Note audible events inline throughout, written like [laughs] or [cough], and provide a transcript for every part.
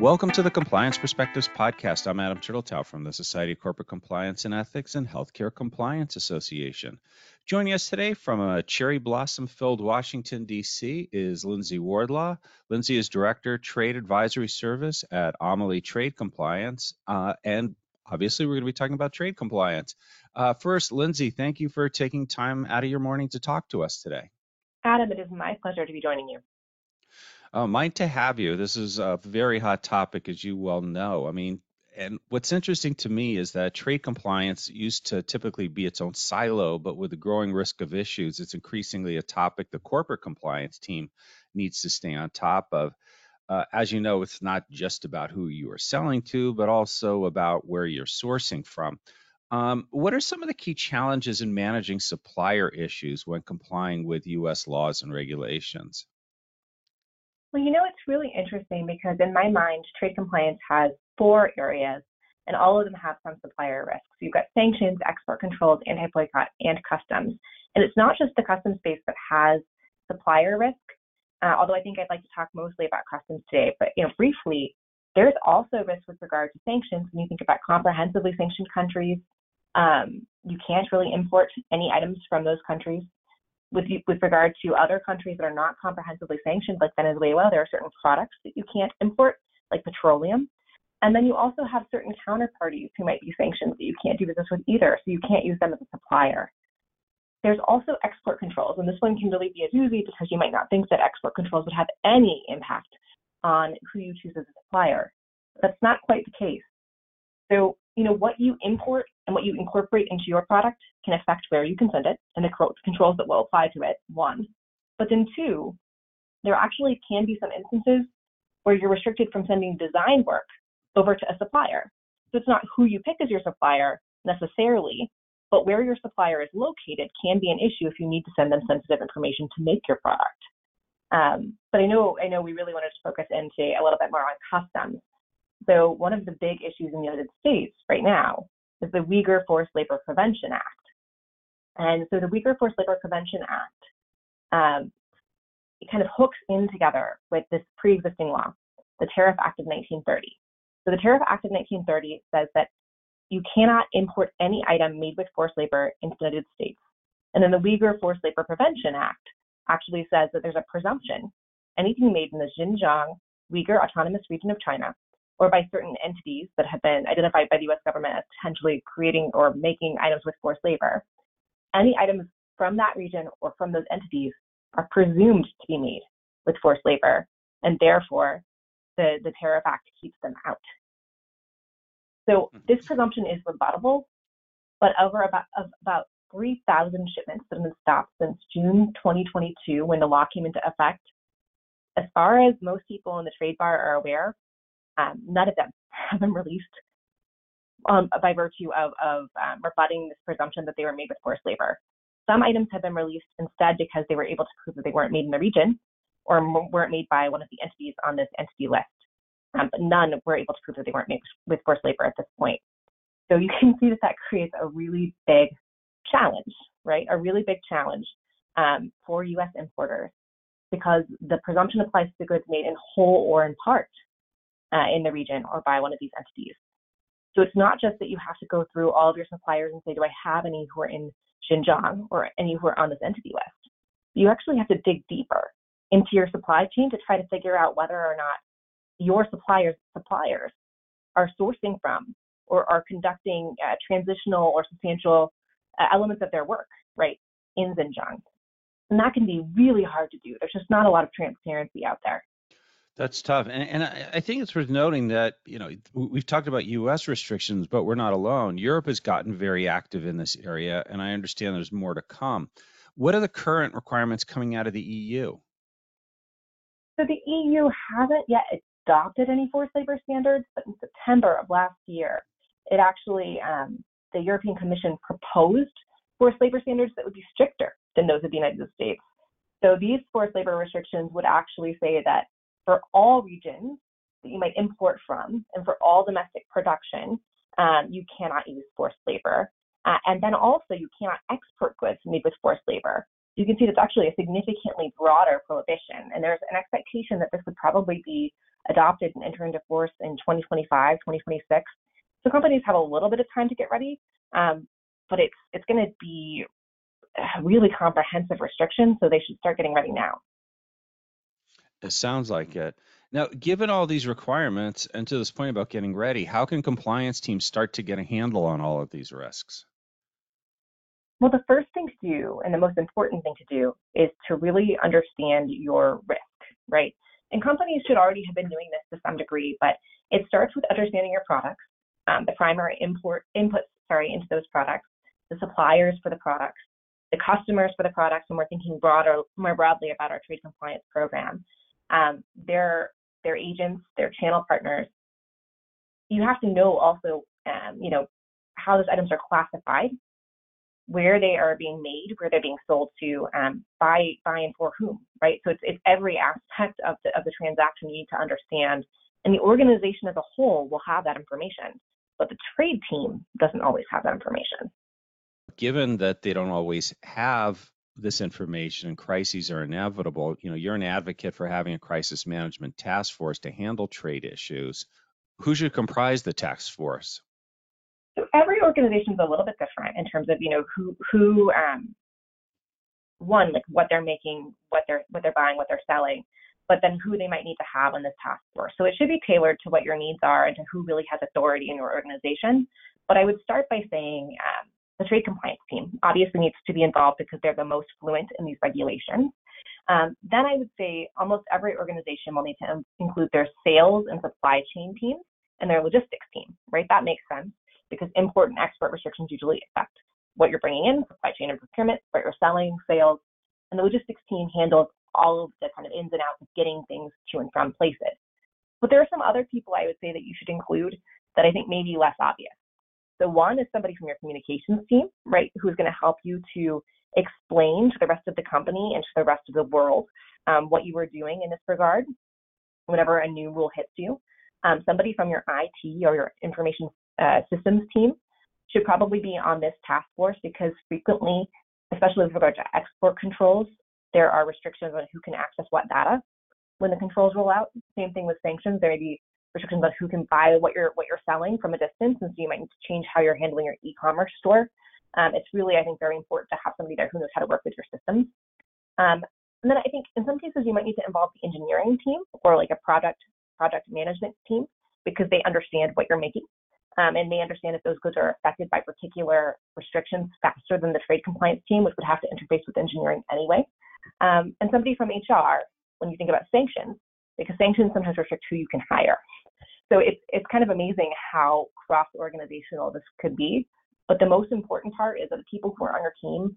Welcome to the Compliance Perspectives Podcast. I'm Adam Turteltaub from the Society of Corporate Compliance and Ethics and Healthcare Compliance Association. Joining us today from a cherry blossom filled Washington, D.C. is Lindsay Wardlaw. Lindsay is Director, Trade Advisory Service at Amalie Trade Compliance. Uh, and obviously, we're going to be talking about trade compliance. Uh, first, Lindsay, thank you for taking time out of your morning to talk to us today. Adam, it is my pleasure to be joining you. Uh, mine to have you. This is a very hot topic, as you well know. I mean, and what's interesting to me is that trade compliance used to typically be its own silo, but with the growing risk of issues, it's increasingly a topic the corporate compliance team needs to stay on top of. Uh, as you know, it's not just about who you are selling to, but also about where you're sourcing from. Um, what are some of the key challenges in managing supplier issues when complying with U.S. laws and regulations? Well, you know, it's really interesting because in my mind, trade compliance has four areas, and all of them have some supplier risks. You've got sanctions, export controls, anti-boycott, and customs. And it's not just the customs space that has supplier risk, uh, although I think I'd like to talk mostly about customs today. But you know, briefly, there's also risk with regard to sanctions. When you think about comprehensively sanctioned countries, um, you can't really import any items from those countries with with regard to other countries that are not comprehensively sanctioned, like Venezuela, there are certain products that you can't import, like petroleum. And then you also have certain counterparties who might be sanctioned that you can't do business with either, so you can't use them as a supplier. There's also export controls, and this one can really be a doozy because you might not think that export controls would have any impact on who you choose as a supplier. That's not quite the case. So, you know, what you import and what you incorporate into your product can affect where you can send it and the controls that will apply to it, one. But then two, there actually can be some instances where you're restricted from sending design work over to a supplier. So it's not who you pick as your supplier necessarily, but where your supplier is located can be an issue if you need to send them sensitive information to make your product. Um, but I know I know we really wanted to focus into a little bit more on customs. So one of the big issues in the United States right now is the Uyghur Forced Labor Prevention Act. And so the Uyghur Forced Labor Prevention Act um, it kind of hooks in together with this pre-existing law, the Tariff Act of 1930. So the Tariff Act of 1930 says that you cannot import any item made with forced labor into the United States. And then the Uyghur Forced Labor Prevention Act actually says that there's a presumption anything made in the Xinjiang Uyghur Autonomous Region of China or by certain entities that have been identified by the US government as potentially creating or making items with forced labor, any items from that region or from those entities are presumed to be made with forced labor, and therefore the, the Tariff Act keeps them out. So mm-hmm. this presumption is rebuttable, but over about, about 3,000 shipments that have been stopped since June 2022 when the law came into effect. As far as most people in the trade bar are aware, um, none of them [laughs] have been released um, by virtue of, of um, rebutting this presumption that they were made with forced labor. Some items have been released instead because they were able to prove that they weren't made in the region or weren't made by one of the entities on this entity list. Um, but none were able to prove that they weren't made with forced labor at this point. So you can see that that creates a really big challenge, right? A really big challenge um, for U.S. importers because the presumption applies to goods made in whole or in part uh, in the region or by one of these entities. So it's not just that you have to go through all of your suppliers and say, do I have any who are in Xinjiang or any who are on this entity list? You actually have to dig deeper into your supply chain to try to figure out whether or not your suppliers' suppliers are sourcing from or are conducting uh, transitional or substantial uh, elements of their work, right, in Xinjiang. And that can be really hard to do. There's just not a lot of transparency out there. That's tough, and, and I, think it's worth noting that you know we've talked about U.S. restrictions, but we're not alone. Europe has gotten very active in this area, and I understand there's more to come. What are the current requirements coming out of the EU? So the EU hasn't yet adopted any forced labor standards, but in September of last year, it actually um, the European Commission proposed forced labor standards that would be stricter than those of the United States. So these forced labor restrictions would actually say that for all regions that you might import from and for all domestic production, um, you cannot use forced labor. Uh, and then also you cannot export goods made with forced labor. You can see that's actually a significantly broader prohibition. And there's an expectation that this would probably be adopted and enter into force in 2025, 2026. So companies have a little bit of time to get ready, um, but it's it's going to be a really comprehensive restrictions, so they should start getting ready now. It sounds like it. Now, given all these requirements and to this point about getting ready, how can compliance teams start to get a handle on all of these risks? Well, the first thing to do and the most important thing to do is to really understand your risk, right? And companies should already have been doing this to some degree, but it starts with understanding your products, um, the primary import inputs, sorry, into those products, the suppliers for the products, the customers for the products, and we're thinking broader, more broadly about our trade compliance program, um, their their agents, their channel partners. You have to know also, um, you know, how those items are classified where they are being made, where they're being sold to, um, by by and for whom, right? So it's it's every aspect of the of the transaction you need to understand, and the organization as a whole will have that information, but the trade team doesn't always have that information. Given that they don't always have this information and crises are inevitable, you know, you're an advocate for having a crisis management task force to handle trade issues. Who should comprise the task force? So every organization is a little bit different in terms of you know who who um, one like what they're making, what they're what they're buying, what they're selling, but then who they might need to have on this task force. So it should be tailored to what your needs are and to who really has authority in your organization. But I would start by saying um, the trade compliance team obviously needs to be involved because they're the most fluent in these regulations. Um, then I would say almost every organization will need to include their sales and supply chain teams and their logistics team, right? That makes sense because import and export restrictions usually affect what you're bringing in, supply chain and procurement, what you're selling, sales, and the logistics team handles all of the kind of ins and outs of getting things to and from places. But there are some other people I would say that you should include that I think may be less obvious. So one is somebody from your communications team, right, who's going to help you to explain to the rest of the company and to the rest of the world um, what you are doing in this regard whenever a new rule hits you. Um, somebody from your IT or your information uh, systems team should probably be on this task force because frequently, especially with regard to export controls, there are restrictions on who can access what data when the controls roll out. Same thing with sanctions. There may be restrictions on who can buy what you're what you're selling from a distance, and so you might need to change how you're handling your e-commerce store. Um, it's really, I think, very important to have somebody there who knows how to work with your systems. Um, and then I think in some cases you might need to involve the engineering team or like a product project management team because they understand what you're making um, and they understand if those goods are affected by particular restrictions faster than the trade compliance team, which would have to interface with engineering anyway. Um, and somebody from HR, when you think about sanctions, because sanctions sometimes restrict who you can hire. So it's, it's kind of amazing how cross organizational this could be. But the most important part is that the people who are on your team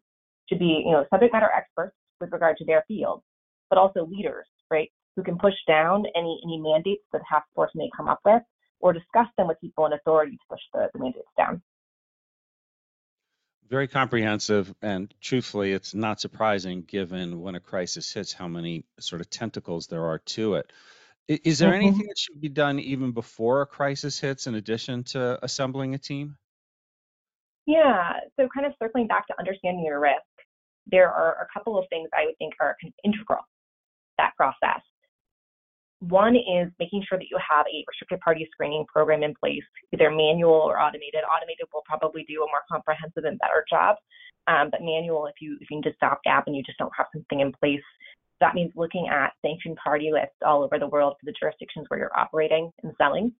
should be, you know, subject matter experts with regard to their field, but also leaders, right, who can push down any any mandates that the task force may come up with or discuss them with people in authority to push the, the mandates down. Very comprehensive, and truthfully, it's not surprising given when a crisis hits how many sort of tentacles there are to it. Is there mm-hmm. anything that should be done even before a crisis hits in addition to assembling a team? Yeah, so kind of circling back to understanding your risk, there are a couple of things I would think are kind of integral that process. One is making sure that you have a restricted party screening program in place, either manual or automated. Automated will probably do a more comprehensive and better job, um, but manual, if you if you need to stopgap and you just don't have something in place, that means looking at sanctioned party lists all over the world for the jurisdictions where you're operating and selling,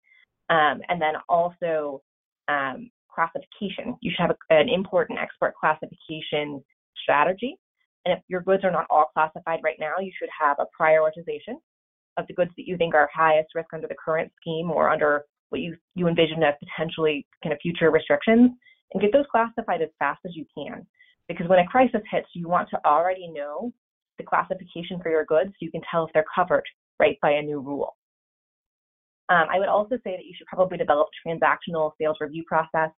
um, and then also um, classification. You should have a, an import and export classification strategy. And if your goods are not all classified right now, you should have a prioritization of the goods that you think are highest risk under the current scheme or under what you, you envision as potentially kind of future restrictions and get those classified as fast as you can. Because when a crisis hits, you want to already know the classification for your goods so you can tell if they're covered right by a new rule. Um, I would also say that you should probably develop a transactional sales review process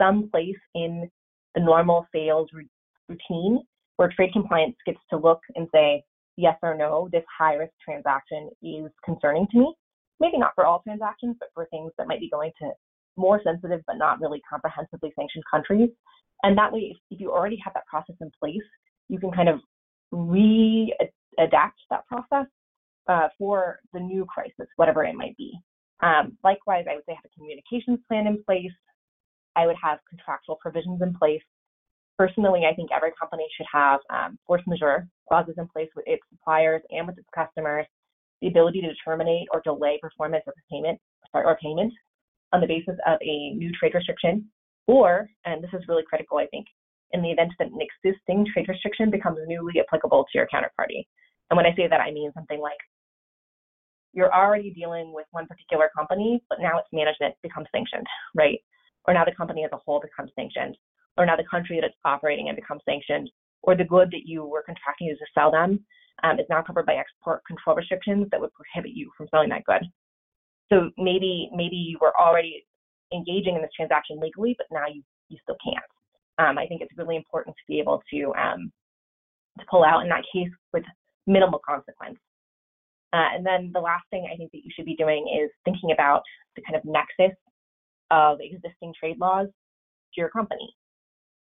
someplace in the normal sales routine where trade compliance gets to look and say, yes or no, this high risk transaction is concerning to me. Maybe not for all transactions, but for things that might be going to more sensitive but not really comprehensively sanctioned countries. And that way, if, you already have that process in place, you can kind of re-adapt that process uh, for the new crisis, whatever it might be. Um, likewise, I would say have a communications plan in place. I would have contractual provisions in place. Personally, I think every company should have um, force majeure clauses in place with its suppliers and with its customers, the ability to terminate or delay performance or payment or payment on the basis of a new trade restriction, or, and this is really critical, I think, in the event that an existing trade restriction becomes newly applicable to your counterparty. And when I say that, I mean something like you're already dealing with one particular company, but now its management becomes sanctioned, right? Or now the company as a whole becomes sanctioned, or now the country that it's operating in becomes sanctioned, or the good that you were contracting to sell them um, is now covered by export control restrictions that would prohibit you from selling that good. So maybe maybe you were already engaging in this transaction legally, but now you you still can't. Um, I think it's really important to be able to um, to pull out in that case with minimal consequence. Uh, and then the last thing I think that you should be doing is thinking about the kind of nexus of existing trade laws to your company.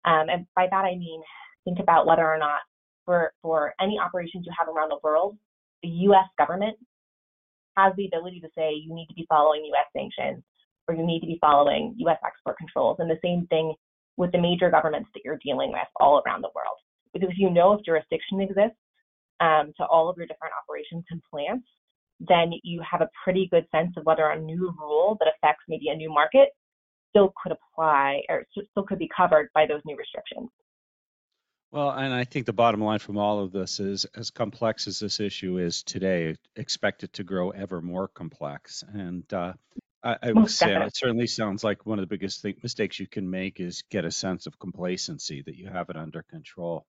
Um, and by that I mean think about whether or not for, for any operations you have around the world, the US government has the ability to say you need to be following US sanctions or you need to be following US export controls. And the same thing with the major governments that you're dealing with all around the world. Because if you know if jurisdiction exists um, to all of your different operations and plants, then you have a pretty good sense of whether a new rule that affects maybe a new market still could apply or still could be covered by those new restrictions. Well, and I think the bottom line from all of this is as complex as this issue is today, expect it to grow ever more complex. And uh, I, I would say it certainly sounds like one of the biggest th- mistakes you can make is get a sense of complacency that you have it under control.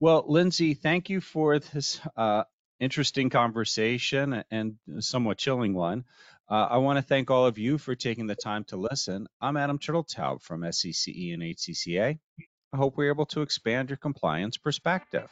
Well, Lindsay, thank you for this uh, interesting conversation and somewhat chilling one. Uh, I want to thank all of you for taking the time to listen. I'm Adam Turteltaub from SCCE and HCCA. I hope we're able to expand your compliance perspective.